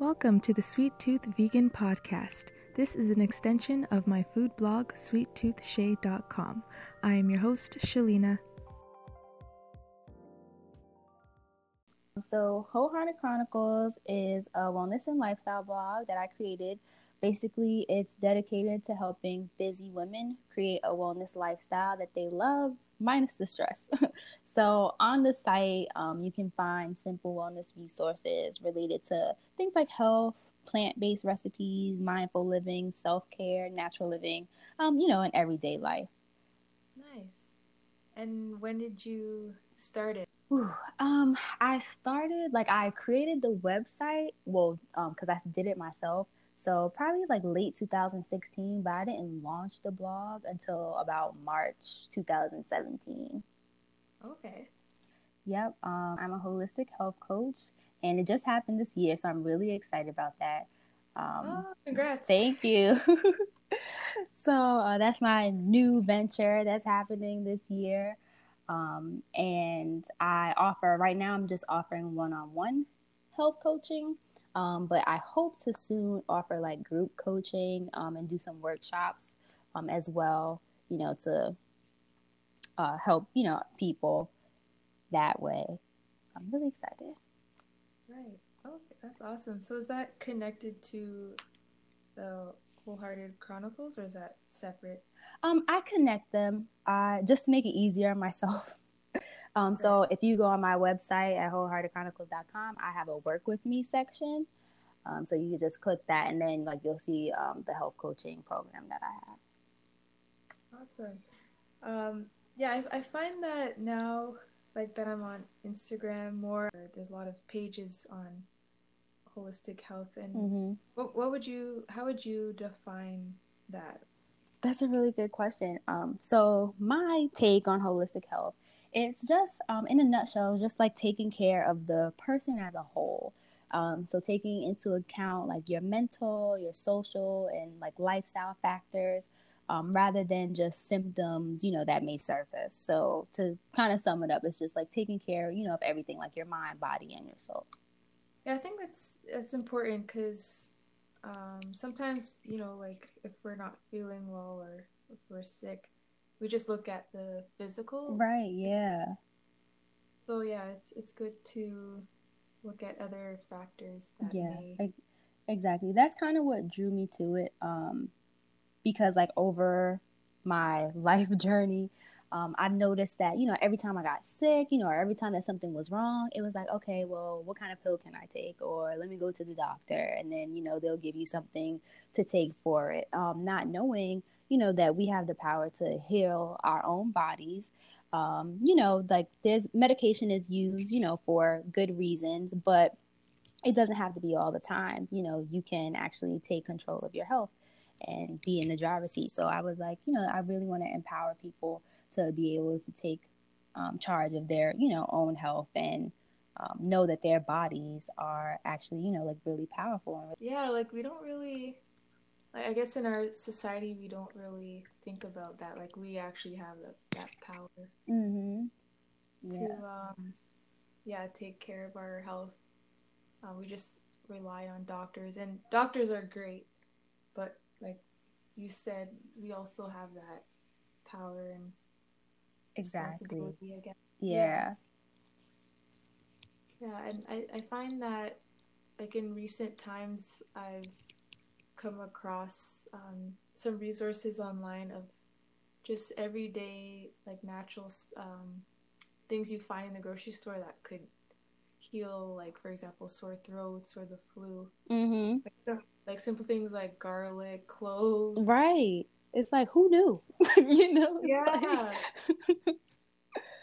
Welcome to the Sweet Tooth Vegan Podcast. This is an extension of my food blog, sweettoothshae.com. I am your host, Shaleena. So, Wholehearted Chronicles is a wellness and lifestyle blog that I created. Basically, it's dedicated to helping busy women create a wellness lifestyle that they love, minus the stress. So on the site, um, you can find simple wellness resources related to things like health, plant-based recipes, mindful living, self-care, natural living, um, you know, in everyday life. Nice. And when did you start it? Ooh, um, I started like I created the website. Well, um, because I did it myself. So probably like late 2016, but I didn't launch the blog until about March 2017. Okay. Yep. Um, I'm a holistic health coach, and it just happened this year, so I'm really excited about that. Um, oh, congrats! Thank you. so uh, that's my new venture that's happening this year, um, and I offer right now. I'm just offering one-on-one health coaching, um, but I hope to soon offer like group coaching um, and do some workshops um, as well. You know, to uh, help you know people that way. So I'm really excited. Right. Oh, that's awesome. So is that connected to the Wholehearted Chronicles, or is that separate? Um, I connect them uh, just to make it easier on myself. Um, so if you go on my website at wholeheartedchronicles.com, I have a work with me section. Um, so you can just click that, and then like you'll see um, the health coaching program that I have. Awesome. Um, yeah, I, I find that now, like that I'm on Instagram more, there's a lot of pages on holistic health. And mm-hmm. what, what would you, how would you define that? That's a really good question. Um, so my take on holistic health, it's just, um, in a nutshell, just like taking care of the person as a whole. Um, so taking into account like your mental, your social, and like lifestyle factors, um, rather than just symptoms, you know, that may surface. So to kind of sum it up, it's just like taking care, you know, of everything, like your mind, body, and your soul. Yeah, I think that's that's important because um, sometimes, you know, like if we're not feeling well or if we're sick, we just look at the physical. Right. Yeah. So yeah, it's it's good to look at other factors. yeah. May... Exactly. That's kind of what drew me to it. Um, because like over my life journey, um, I've noticed that, you know, every time I got sick, you know, or every time that something was wrong, it was like, okay, well, what kind of pill can I take? Or let me go to the doctor. And then, you know, they'll give you something to take for it. Um, not knowing, you know, that we have the power to heal our own bodies. Um, you know, like there's medication is used, you know, for good reasons, but it doesn't have to be all the time. You know, you can actually take control of your health and be in the driver's seat. So I was like, you know, I really want to empower people to be able to take um, charge of their, you know, own health and um, know that their bodies are actually, you know, like really powerful. Yeah, like we don't really, like I guess in our society we don't really think about that. Like we actually have the, that power mm-hmm. yeah. to, um, yeah, take care of our health. Uh, we just rely on doctors, and doctors are great, but like you said, we also have that power and exactly. responsibility again. Yeah. Yeah, and I, I find that like in recent times I've come across um, some resources online of just everyday like natural um, things you find in the grocery store that could heal like for example sore throats or the flu. Mm-hmm. like, like simple things like garlic cloves. Right. It's like who knew? You know yeah. like...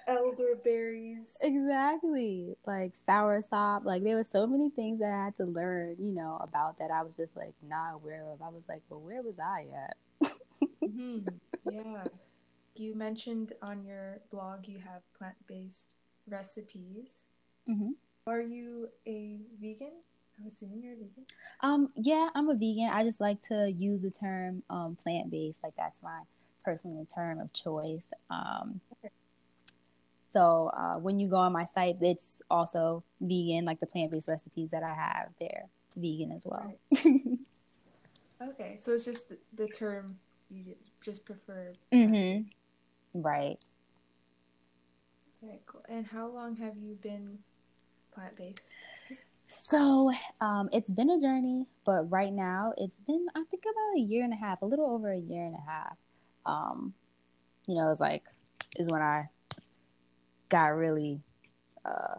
elderberries exactly like sour sop like there were so many things that i had to learn you know about that i was just like not aware of i was like well where was i at mm-hmm. yeah you mentioned on your blog you have plant-based recipes mm-hmm. Are you a vegan? I'm assuming you're a vegan. Um, yeah, I'm a vegan. I just like to use the term um, plant based. Like that's my personal term of choice. Um, okay. So uh, when you go on my site, it's also vegan, like the plant based recipes that I have there. vegan as well. Right. okay, so it's just the, the term you just, prefer. mm-hmm. Right. Very cool. And how long have you been plant based? So um, it's been a journey, but right now it's been I think about a year and a half, a little over a year and a half. Um, you know, it's like is when I got really uh,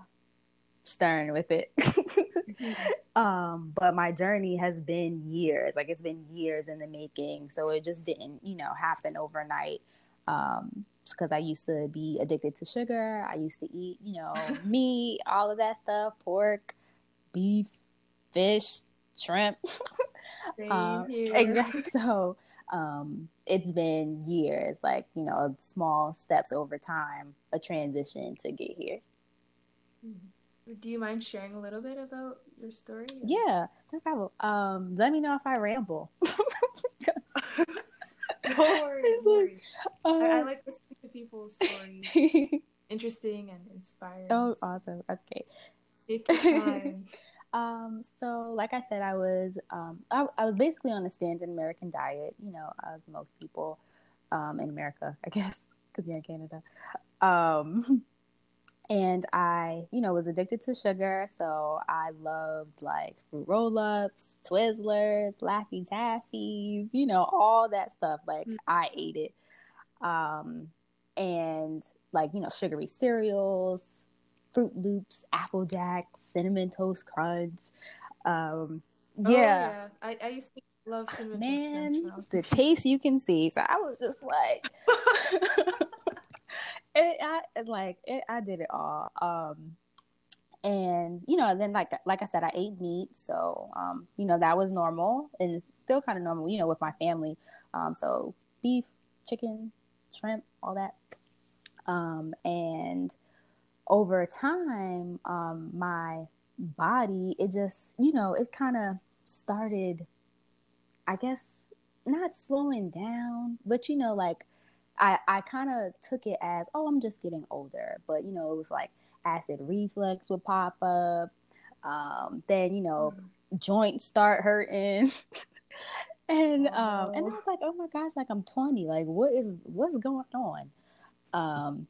stern with it. um, but my journey has been years, like it's been years in the making. So it just didn't, you know, happen overnight. Um, because I used to be addicted to sugar. I used to eat, you know, meat, all of that stuff, pork, beef, fish, shrimp. um, exactly. So um, it's been years, like you know, small steps over time, a transition to get here. Mm-hmm. Do you mind sharing a little bit about your story? Yeah, no problem. Um, let me know if I ramble. Don't worry. Don't worry. Uh, I, I, like listening to people's stories. Interesting and inspiring. Oh, awesome. Okay. Take your time. um, so like I said, I was um, I, I was basically on a standard American diet, you know, as most people um, in America, I guess, because you're in Canada. Um, and I, you know, was addicted to sugar, so I loved like fruit roll-ups, Twizzlers, Laffy Taffies, you know, all that stuff. Like mm-hmm. I ate it, um, and like you know, sugary cereals, Froot Loops, Apple Jack, Cinnamon Toast Crunch. Um, yeah. Oh, yeah. I, I used to love cinnamon Man, toast crunch. the taste you can see. So I was just like. it, I like it, I did it all. Um, and you know, then like like I said, I ate meat, so um, you know that was normal, and it's still kind of normal, you know, with my family. Um, so beef, chicken, shrimp, all that. Um, and over time, um, my body, it just, you know, it kind of started, I guess, not slowing down, but you know, like I, I kind of took it as, oh, I'm just getting older. But, you know, it was like acid reflux would pop up. Um, then, you know, mm. joints start hurting. and, oh. um, and I was like, oh my gosh, like I'm 20. Like, what is, what's going on? Um,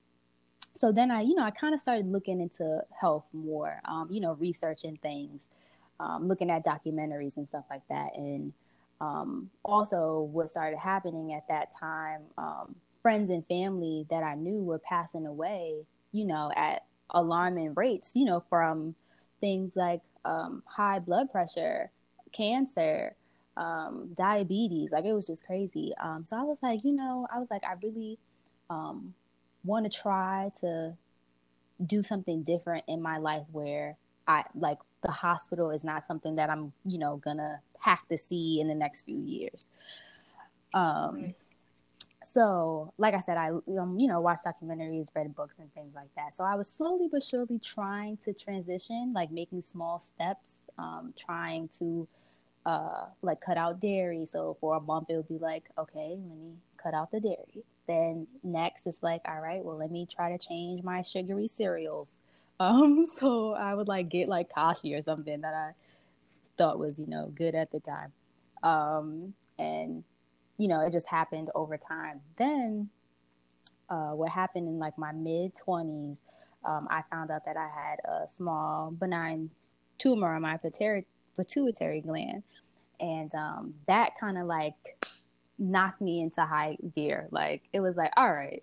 so then I, you know, I kind of started looking into health more, um, you know, researching things, um, looking at documentaries and stuff like that. And, um, also what started happening at that time, um, friends and family that I knew were passing away, you know, at alarming rates, you know, from things like um, high blood pressure, cancer, um, diabetes. Like it was just crazy. So I was like, you know, I was like, I really um, want to try to do something different in my life where I like the hospital is not something that I'm, you know, gonna have to see in the next few years. Um, right. so like i said i um, you know watch documentaries read books and things like that. So i was slowly but surely trying to transition like making small steps um, trying to uh, like cut out dairy. So for a month it would be like okay let me cut out the dairy then next it's like all right well let me try to change my sugary cereals um so i would like get like kashi or something that i thought was you know good at the time um and you know, it just happened over time. Then, uh, what happened in like my mid 20s, um, I found out that I had a small benign tumor on my pituitary, gland. And um, that kind of like knocked me into high gear. Like, it was like, all right,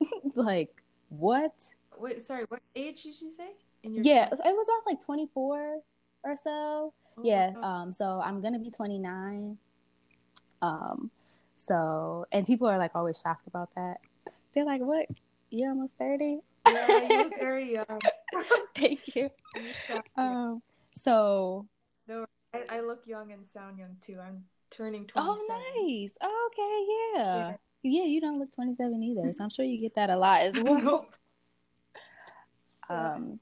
like, what? Wait, sorry, what age did you say? yeah, it was about like 24 or so. Oh, yes. Um, so I'm to be 29. Um, so, and people are like always shocked about that. They're like, "What? You're almost 30? Yeah, you look very young. Thank you. Um, so no, I, I, look young and sound young too. I'm turning 27. Oh, nice. Okay, yeah. yeah. yeah. you don't look 27 either. So I'm sure you get that a lot as well. um,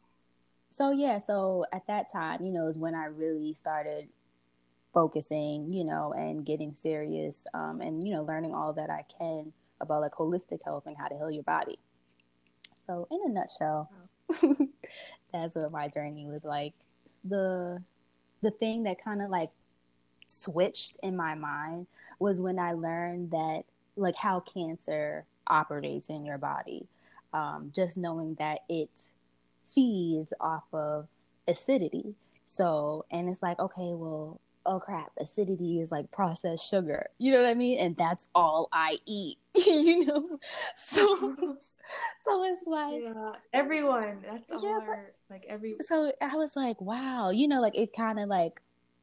so yeah, so at that time, you know, is when I really started focusing, you know, and getting serious um, and, you know, learning all that I can about like holistic health and how to heal your body. So, in a nutshell, that's what my journey was like. The the thing that kind of like switched in my mind was when I learned that like how cancer operates in your body. Um, just knowing that it feeds off of acidity. So, and it's like, okay, well, oh crap, acidity is like processed sugar. You know what I mean? And that's all I eat. you know? So so it's like yeah, everyone. That's all yeah, our, like every So I was like, wow, you know, like it kind of like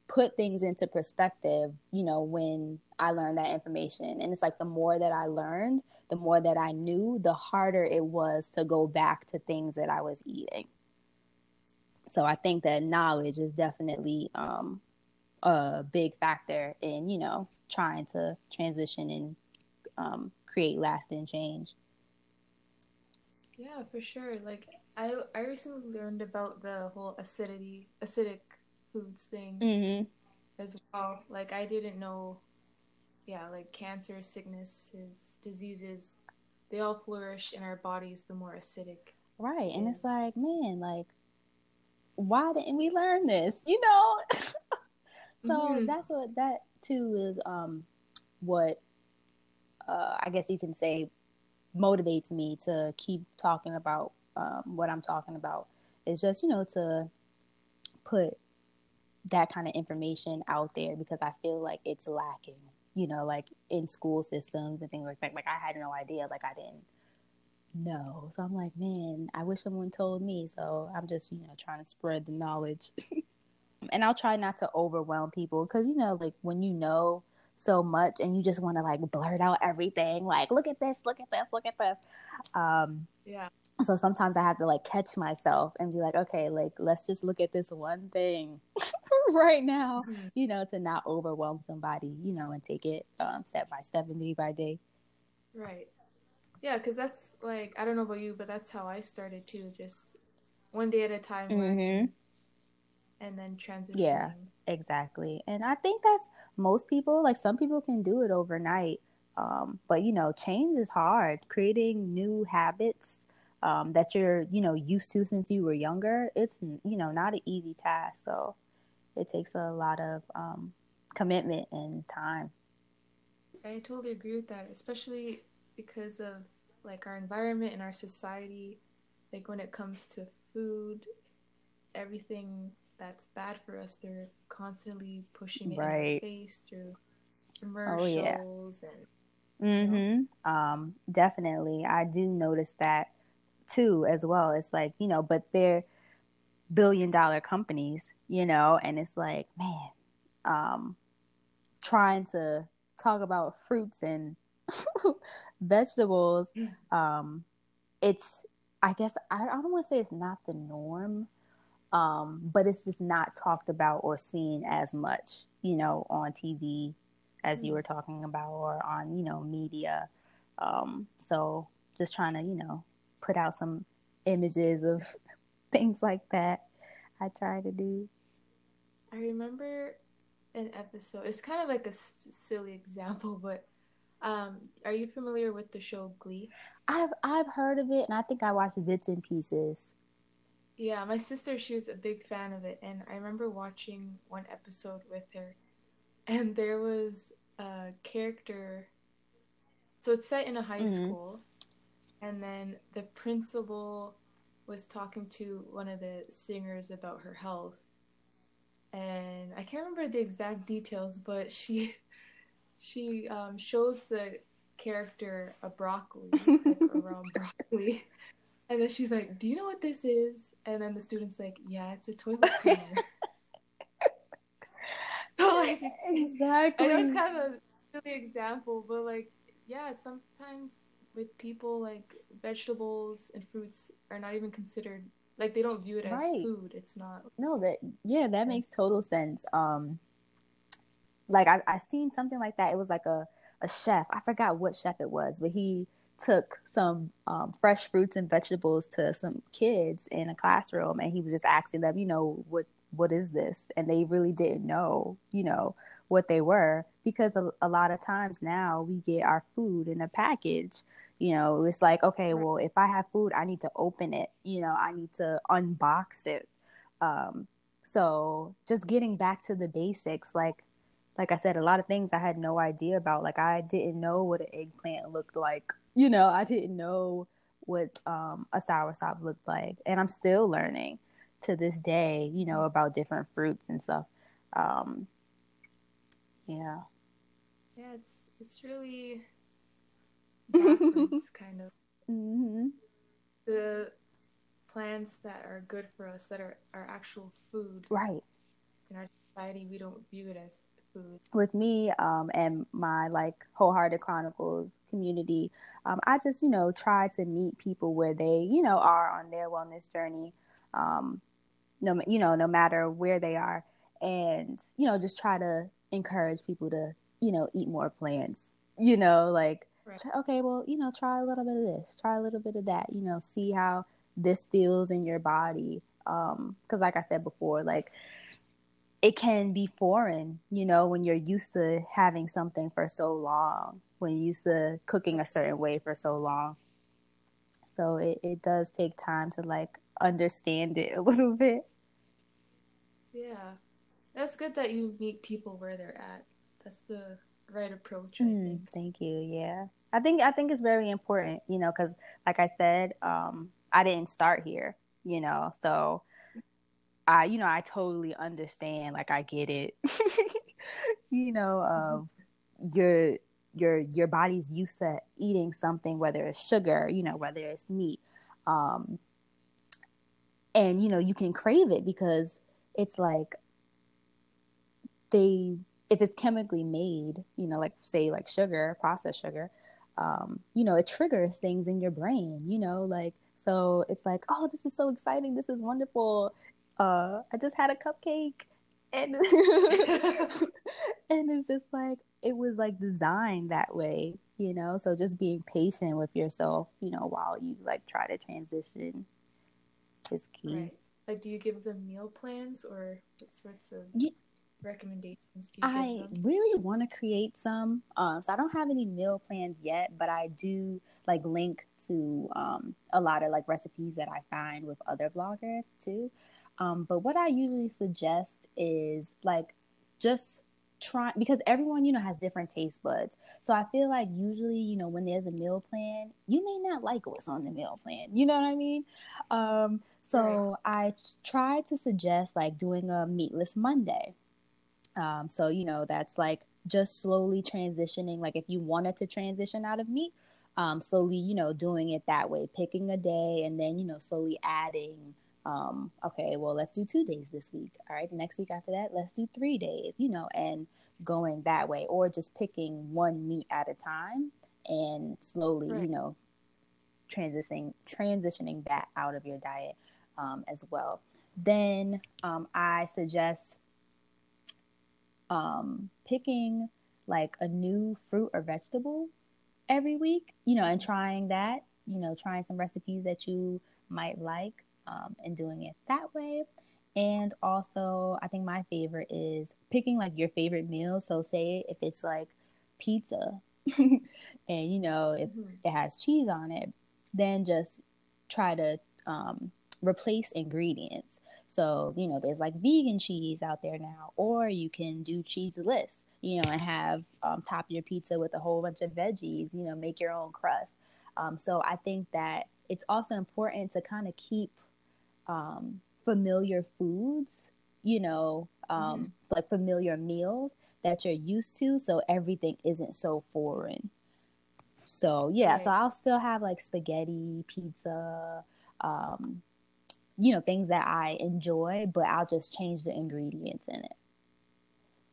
put things into perspective, you know, when I learned that information. And it's like the more that I learned, the more that I knew, the harder it was to go back to things that I was eating. So I think that knowledge is definitely um, a big factor in you know trying to transition and um, create lasting change. Yeah, for sure. Like I I recently learned about the whole acidity acidic foods thing mm-hmm. as well. Like I didn't know. Yeah, like cancer, sicknesses, diseases, they all flourish in our bodies the more acidic. Right, and it's like, man, like, why didn't we learn this? You know. So mm-hmm. that's what that too is um what uh I guess you can say motivates me to keep talking about um what I'm talking about. Is just, you know, to put that kind of information out there because I feel like it's lacking, you know, like in school systems and things like that. Like I had no idea, like I didn't know. So I'm like, man, I wish someone told me. So I'm just, you know, trying to spread the knowledge. and I'll try not to overwhelm people because you know, like when you know so much and you just want to like blurt out everything, like look at this, look at this, look at this. Um, yeah. So sometimes I have to like catch myself and be like, okay, like let's just look at this one thing right now, mm-hmm. you know, to not overwhelm somebody, you know, and take it um, step by step and day by day. Right. Yeah, because that's like I don't know about you, but that's how I started too. Just one day at a time. Mm-hmm and then transition. Yeah, exactly. And I think that's most people. Like some people can do it overnight, um, but you know, change is hard. Creating new habits um, that you're you know used to since you were younger, it's you know not an easy task. So it takes a lot of um, commitment and time. I totally agree with that, especially because of like our environment and our society. Like when it comes to food, everything that's bad for us. They're constantly pushing it right. in our face through commercials oh, yeah. and. Mm-hmm. You know. Um, definitely, I do notice that too as well. It's like you know, but they're billion dollar companies, you know, and it's like, man, um, trying to talk about fruits and vegetables. Um, it's, I guess, I, I don't want to say it's not the norm, um, but it's just not talked about or seen as much, you know, on TV as you mm. were talking about or on, you know, media. Um, so just trying to, you know, put out some images of things like that. I try to do. I remember an episode. It's kind of like a s- silly example, but um, are you familiar with the show Glee? I've I've heard of it, and I think I watched bits and pieces. Yeah, my sister, she was a big fan of it, and I remember watching one episode with her, and there was a character. So it's set in a high mm-hmm. school, and then the principal was talking to one of the singers about her health, and I can't remember the exact details, but she she um, shows the character a broccoli, like around broccoli. And then she's like, "Do you know what this is?" And then the student's like, "Yeah, it's a toilet cleaner." so like, exactly. I know it's kind of a silly example, but like, yeah, sometimes with people, like vegetables and fruits are not even considered like they don't view it as right. food. It's not. No, that yeah, that makes total sense. Um, like I I seen something like that. It was like a a chef. I forgot what chef it was, but he took some um, fresh fruits and vegetables to some kids in a classroom and he was just asking them you know what what is this and they really didn't know you know what they were because a, a lot of times now we get our food in a package you know it's like okay well if i have food i need to open it you know i need to unbox it um, So just getting back to the basics, like like I said, a lot of things I had no idea about. Like I didn't know what an eggplant looked like. You know, I didn't know what um, a soursop looked like, and I'm still learning to this day. You know about different fruits and stuff. Um, yeah. Yeah, it's it's really kind of. Mm-hmm. The plants that are good for us, that are, our actual food. Right. In our society, we don't view it as With me um, and my like wholehearted chronicles community, um, I just you know try to meet people where they you know are on their wellness journey, um, no you know no matter where they are, and you know just try to encourage people to you know eat more plants. You know like right. okay well you know try a little bit of this, try a little bit of that. You know see how this feels in your body um because like i said before like it can be foreign, you know, when you're used to having something for so long, when you're used to cooking a certain way for so long. So it, it does take time to like understand it a little bit. Yeah. That's good that you meet people where they're at. That's the right approach, mm. Thank you. Yeah. I think I think it's very important, you know, cuz like I said, um I didn't start here, you know. So I, you know, I totally understand. Like, I get it. you know, of your your your body's used to eating something, whether it's sugar, you know, whether it's meat, um, and you know, you can crave it because it's like they if it's chemically made, you know, like say like sugar, processed sugar, um, you know, it triggers things in your brain, you know, like so it's like, oh, this is so exciting, this is wonderful, uh, I just had a cupcake and and it's just like it was like designed that way, you know. So just being patient with yourself, you know, while you like try to transition is key. Right. Like, do you give them meal plans or what sorts of yeah. recommendations do you I really want to create some. Um, so I don't have any meal plans yet, but I do like link to um, a lot of like recipes that I find with other bloggers too. Um, but what I usually suggest is like just try because everyone you know has different taste buds. So I feel like usually you know when there's a meal plan, you may not like what's on the meal plan. You know what I mean? Um, so right. I try to suggest like doing a meatless Monday. Um, so you know that's like just slowly transitioning. Like if you wanted to transition out of meat, um, slowly you know doing it that way, picking a day and then you know slowly adding um, okay, well, let's do two days this week. All right, next week after that, let's do three days, you know, and going that way, or just picking one meat at a time and slowly, right. you know, transitioning transitioning that out of your diet um, as well. Then um, I suggest um, picking like a new fruit or vegetable every week, you know, and trying that, you know, trying some recipes that you might like um, and doing it that way. And also, I think my favorite is picking like your favorite meal. So, say if it's like pizza, and you know, if mm-hmm. it has cheese on it, then just try to um, replace ingredients. So, you know, there's like vegan cheese out there now, or you can do cheeseless, you know, and have um, top your pizza with a whole bunch of veggies, you know, make your own crust. Um, so, I think that it's also important to kind of keep um, familiar foods, you know, um, mm-hmm. like familiar meals that you're used to, so everything isn't so foreign. So yeah, right. so I'll still have like spaghetti, pizza, um, you know, things that I enjoy, but I'll just change the ingredients in it.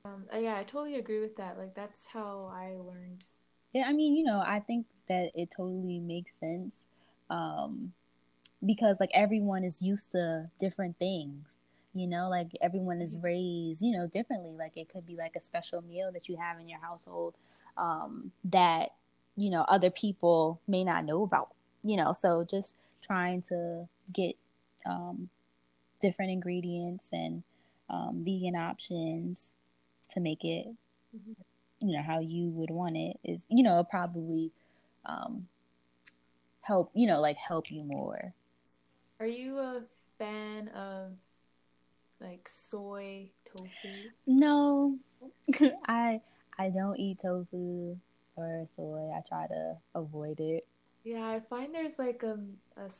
Um, uh, yeah, I totally agree with that. Like that's how I learned. Yeah, I mean, you know, I think that it totally makes sense. Um, because like everyone is used to different things you know like everyone is mm-hmm. raised you know differently like it could be like a special meal that you have in your household um, that you know other people may not know about you know so just trying to get um, different ingredients and um, vegan options to make it mm-hmm. you know how you would want it is you know probably um, help you know like help you more are you a fan of like soy tofu? No, I I don't eat tofu or soy. I try to avoid it. Yeah, I find there's like um, a, a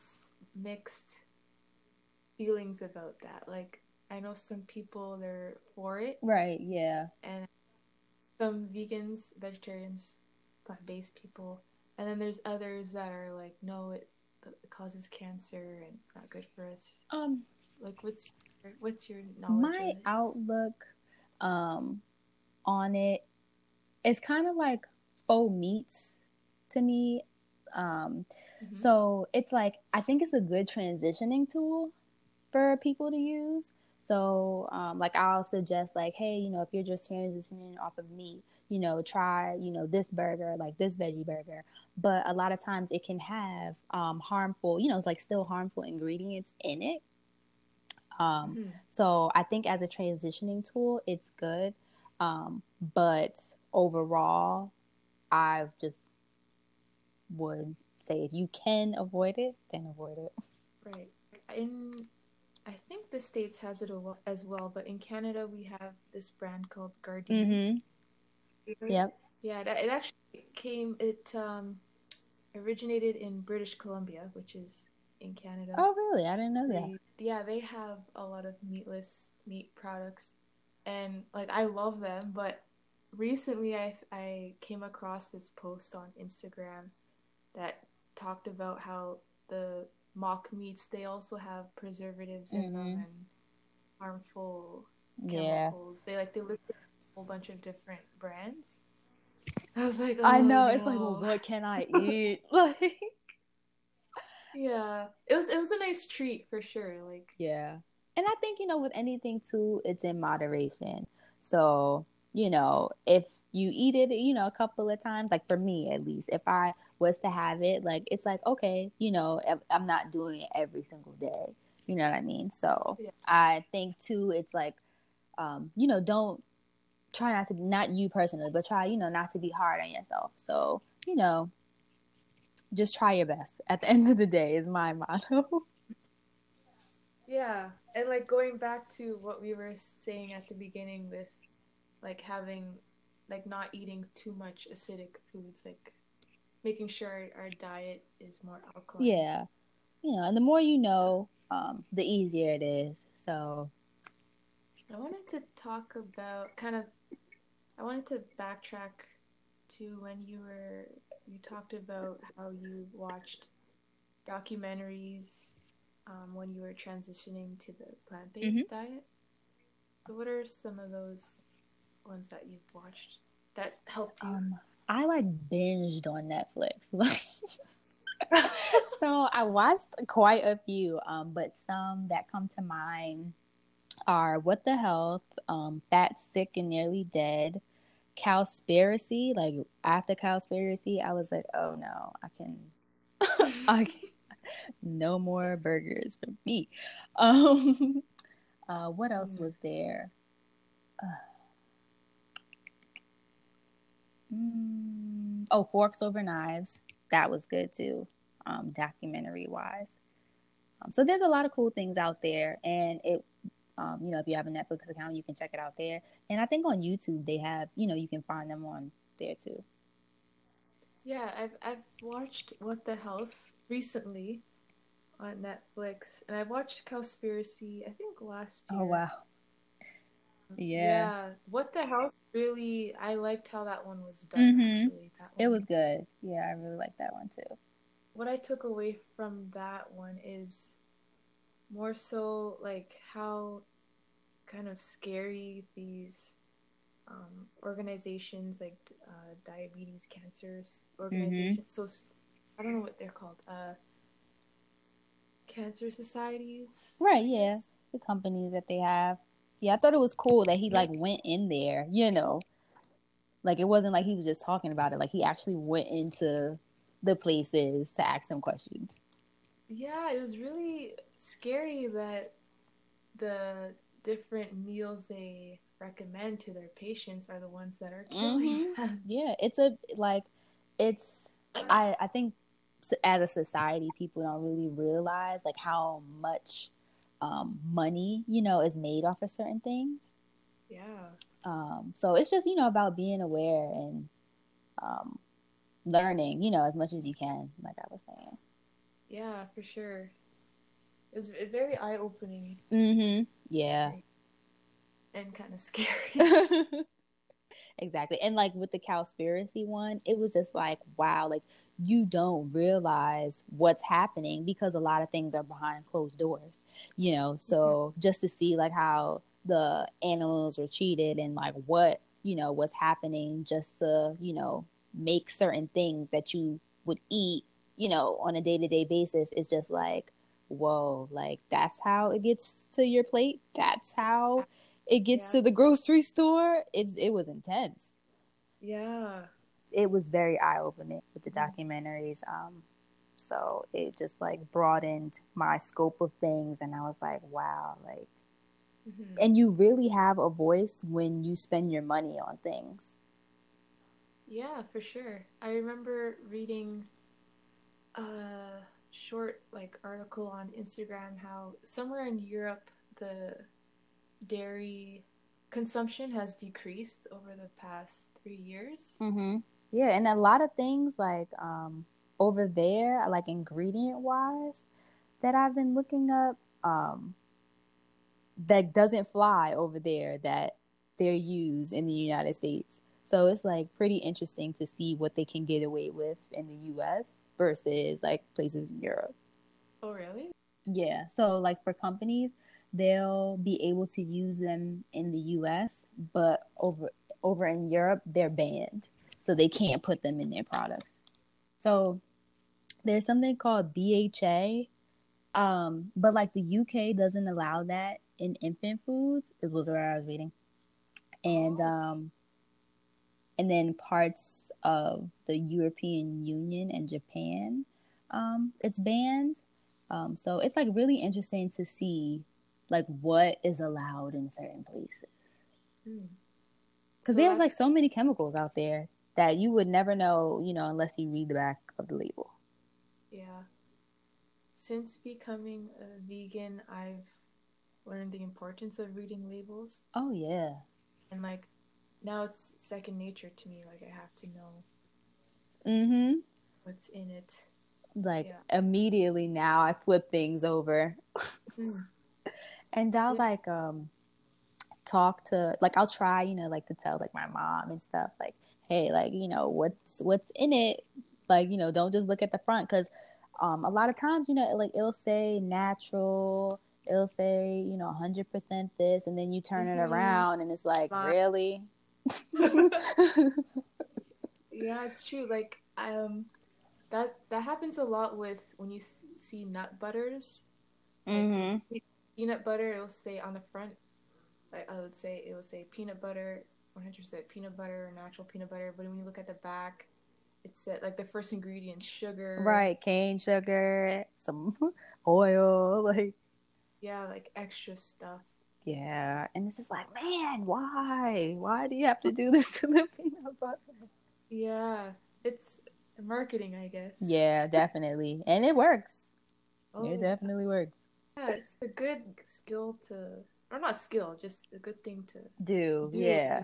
mixed feelings about that. Like I know some people they're for it, Right? Yeah. and some vegans, vegetarians, plant-based people, and then there's others that are like, no, it's causes cancer and it's not good for us. Um, Like, what's your, what's your knowledge? my outlook um on it is kind of like faux meats to me. Um, Mhm. so it's like I think it's a good transitioning tool for people to use. So, um, like I'll suggest, like, hey, you know, if you're just transitioning off of meat, you know, try, you know, this burger, like this veggie burger. But a lot of times it can have um, harmful, you know, it's like still harmful ingredients in it. Um, Mhm. so I think as a transitioning tool, it's good. Um, but overall, I just would say if you can avoid it, then avoid it. Right. In, I think the States has it as well, but in Canada we have this brand called Gardein. Mm-hmm. Yep. Yeah, it, it actually came, it um, originated in British Columbia, which is in Canada. Oh, really? I didn't know that. They, yeah, they have a lot of meatless meat products, and like I love them. But recently, I I came across this post on Instagram that talked about how the mock meats they also have preservatives in them Mhm. and harmful Yeah. chemicals. They like they listed whole bunch of different brands. I was like, I "Oh, know. It's like, well, what can I eat? like, yeah, it was it was a nice treat for sure. Like, yeah. And I think, you know, with anything too, it's in moderation. So, you know, if you eat it, you know, a couple of times, like for me at least, if I was to have it, like, it's like, okay, you know, I'm not doing it every single day. You know what I mean? So Yeah. I think too, it's like, um, you know, don't try not to, not you personally, but try, you know, not to be hard on yourself. So, you know, just try your best at the end of the day is my motto. Yeah, and like going back to what we were saying at the beginning with like having like not eating too much acidic foods, like making sure our diet is more alkaline. Yeah. You know, and the more you know, um, the easier it is. So, I wanted to talk about kind of I wanted to backtrack to when you were you talked about how you watched documentaries um, when you were transitioning to the plant-based diet. So what are some of those ones that you've watched that helped you? um, I like binged on Netflix. so I watched quite a few, um, but some that come to mind are What the Health, um, Fat, Sick, and Nearly Dead, Cowspiracy. Like after Cowspiracy, I was like, oh no, I can, I can, no more burgers for me. Um, uh, what else was there? Uh, mm, oh, Forks Over Knives. That was good too, um, documentary wise. Um, so there's a lot of cool things out there, and it, um, you know, if you have a Netflix account, you can check it out there. And I think on YouTube they have, you know, you can find them on there too. Yeah, I've I've watched What the Health recently on Netflix, and I watched Cowspiracy. I think last year. Oh wow, Yeah. yeah. What the Health really? I liked how that one was done. Mhm. Actually, that it was good. Yeah, I really like that one too. What I took away from that one is more so like how kind of scary these um, organizations like uh, diabetes cancers organizations. So I don't know what they're called. Uh, cancer societies. Right, yeah. The companies that they have. Yeah, I thought it was cool that he like went in there. You know, like it wasn't like he was just talking about it. Like he actually went into the places to ask some questions. Yeah, it was really scary that the different meals they recommend to their patients are the ones that are killing them. Yeah, it's a like it's I I think as a society people don't really realize like how much um, money, you know, is made off of certain things. Yeah. Um, so it's just, you know, about being aware and um, learning, you know, as much as you can, like I was saying. Yeah, for sure. It was very eye opening. Mm-hmm. Yeah. And kind of scary. exactly. And like with the Cowspiracy one, it was just like, wow, like you don't realize what's happening because a lot of things are behind closed doors, you know. So mm-hmm. just to see like how the animals were treated and like what, you know, was happening just to, you know, make certain things that you would eat, you know, on a day to day basis is just like, whoa, like that's how it gets to your plate. That's how it gets yeah. to the grocery store. It's it was intense. Yeah. It was very eye opening with the documentaries. Um, so it just like broadened my scope of things, and I was like, wow, like. Mm-hmm. And you really have a voice when you spend your money on things. Yeah, for sure. I remember reading a short like article on Instagram how somewhere in Europe the dairy consumption has decreased over the past three years. Mm-hmm. Yeah, and a lot of things like um, over there, like ingredient wise, that I've been looking up, um, that doesn't fly over there that they're used in the United States. So it's like pretty interesting to see what they can get away with in the US versus like places in Europe. Oh, really? Yeah. So like for companies, they'll be able to use them in the US, but over over in Europe, they're banned. So they can't put them in their products. So there's something called BHA um, but like the UK doesn't allow that in infant foods. It was where I was reading. And oh. um and then parts of the European Union and Japan, um, it's banned. Um, so it's like really interesting to see like what is allowed in certain places. Because hmm. so there's like so many chemicals out there that you would never know, you know, unless you read the back of the label. Yeah. Since becoming a vegan, I've learned the importance of reading labels. Oh yeah. And like now it's second nature to me. Like I have to know mm-hmm. what's in it. Like yeah. immediately now I flip things over. Mm. and I'll yeah. like um talk to like I'll try, you know, like to tell like my mom and stuff, like, hey, like, you know, what's what's in it? Like, you know, don't just look at the front because um a lot of times, you know, like it'll say natural it'll say, you know, 100% this, and then you turn mm-hmm. it around and it's like, really? yeah, it's true. Like um, that that happens a lot with when you see nut butters. Mm-hmm. Like, peanut butter, it'll say on the front. Like I would say, it will say peanut butter, 100% peanut butter, natural peanut butter. But when you look at the back, it said like the first ingredient, sugar. Right, cane sugar, some oil, like. Yeah, like extra stuff. Yeah, and it's just like, man, why? Why do you have to do this to the peanut butter? Yeah, it's marketing, I guess. Yeah, definitely, and it works. Oh, it definitely works. Yeah, it's a good skill to, or not skill, just a good thing to do. do yeah,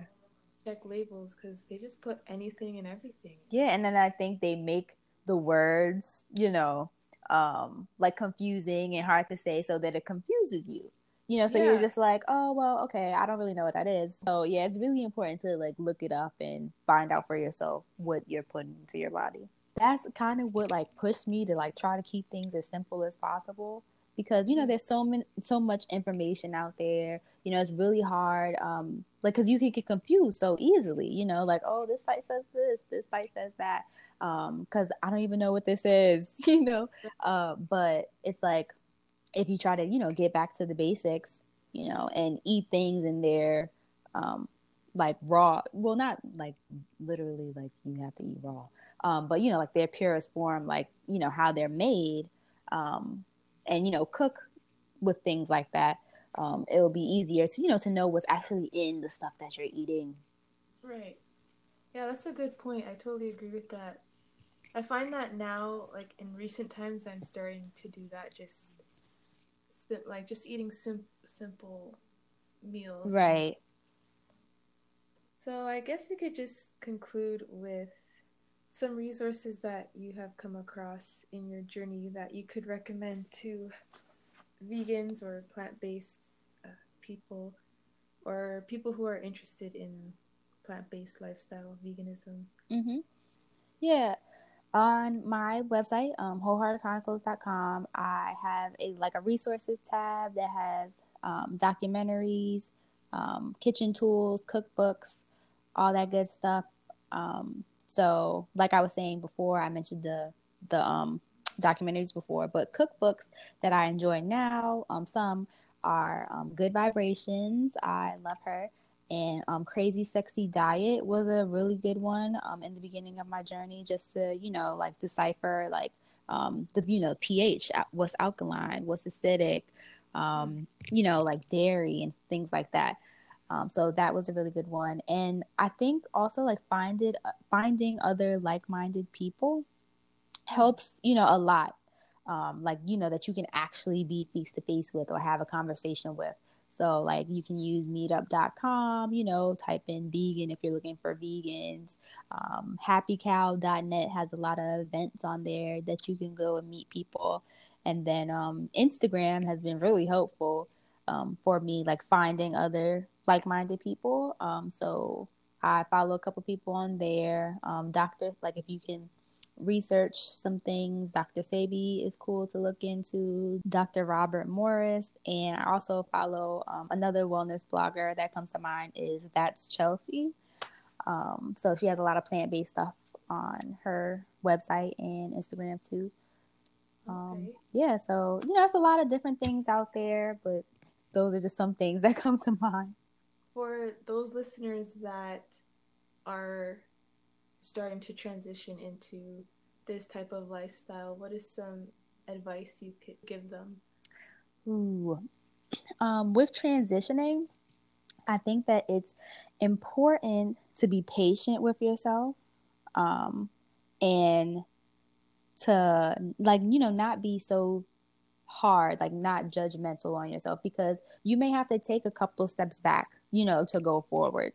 check labels because they just put anything and everything. Yeah, and then I think they make the words, you know, um, like confusing and hard to say so that it confuses you you know so yeah. you're just like oh well okay i don't really know what that is. So yeah it's really important to like look it up and find out for yourself what you're putting into your body. That's kind of what like pushed me to like try to keep things as simple as possible because you know there's so many so much information out there. You know it's really hard um like because you can get confused so easily you know like oh this site says this this site says that um because i don't even know what this is you know? Uh but it's like if you try to you know get back to the basics you know and eat things in their um like raw well not like literally like you have to eat raw um but you know like their purest form like you know how they're made um and you know cook with things like that um it'll be easier to you know to know what's actually in the stuff that you're eating. Right. Yeah that's a good point. I totally agree with that. I find that now like in recent times i'm starting to do that just like just eating sim- simple meals. Right. So I guess we could just conclude with some resources that you have come across in your journey that you could recommend to vegans or plant-based uh, people or people who are interested in plant-based lifestyle veganism mm-hmm. yeah on my website um, wholeheartedchronicles.com i have a like a resources tab that has um, documentaries um, kitchen tools cookbooks all that good stuff. Um, so like i was saying before i mentioned the the um, documentaries before but cookbooks that i enjoy now um, some are um, good vibrations. I love her and um, crazy sexy diet was a really good one um, in the beginning of my journey just to you know like decipher like um, the you know ph what's alkaline what's acidic um, you know like dairy and things like that. Um, so that was a really good one. And i think also like find it uh, finding other like-minded people helps you know a lot um, like you know that you can actually be face to face with or have a conversation with so like you can use meetup.com, you know, type in vegan if you're looking for vegans. Um, happycow.net has a lot of events on there that you can go and meet people. And then um, Instagram has been really helpful um, for me, like finding other like-minded people. Um, so I follow a couple people on there. Um, doctor, like if you can research some things. Dr. Sebi is cool to look into, Dr. Robert Morse, and I also follow um, another wellness blogger that comes to mind is That's Chelsea. Um, so she has a lot of plant based stuff on her website and Instagram too. Um, okay. Yeah, so you know, it's a lot of different things out there, but those are just some things that come to mind. For those listeners that are starting to transition into this type of lifestyle, what is some advice you could give them? Ooh. Um, with transitioning, I think that it's important to be patient with yourself um, and to, like, you know, not be so hard, like, not judgmental on yourself because you may have to take a couple steps back, you know, to go forward.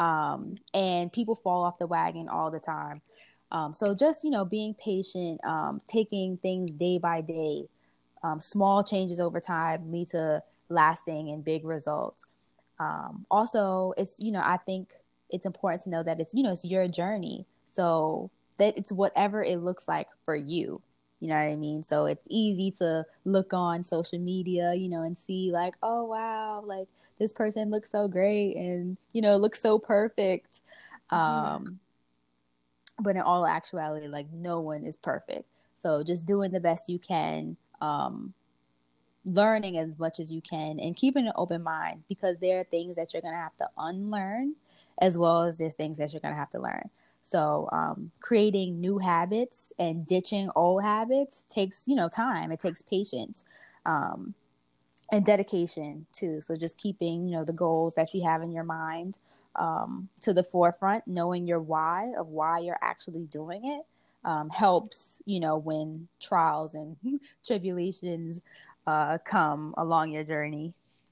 Um, and people fall off the wagon all the time. Um, so just you know, being patient, um, taking things day by day, um, small changes over time lead to lasting and big results. Um, also, it's you know, I think it's important to know that it's you know, it's your journey. So that it's whatever it looks like for you. You know what I mean? So it's easy to look on social media, you know, and see like, oh wow, like this person looks so great and you know looks so perfect. Um but in all actuality like no one is perfect. So just doing the best you can um learning as much as you can and keeping an open mind because there are things that you're going to have to unlearn as well as there's things that you're going to have to learn so um, creating new habits and ditching old habits takes you know time it takes patience um, and dedication too. So just keeping, you know, the goals that you have in your mind um, to the forefront, knowing your why of why you're actually doing it um, helps, you know, when trials and tribulations uh, come along your journey.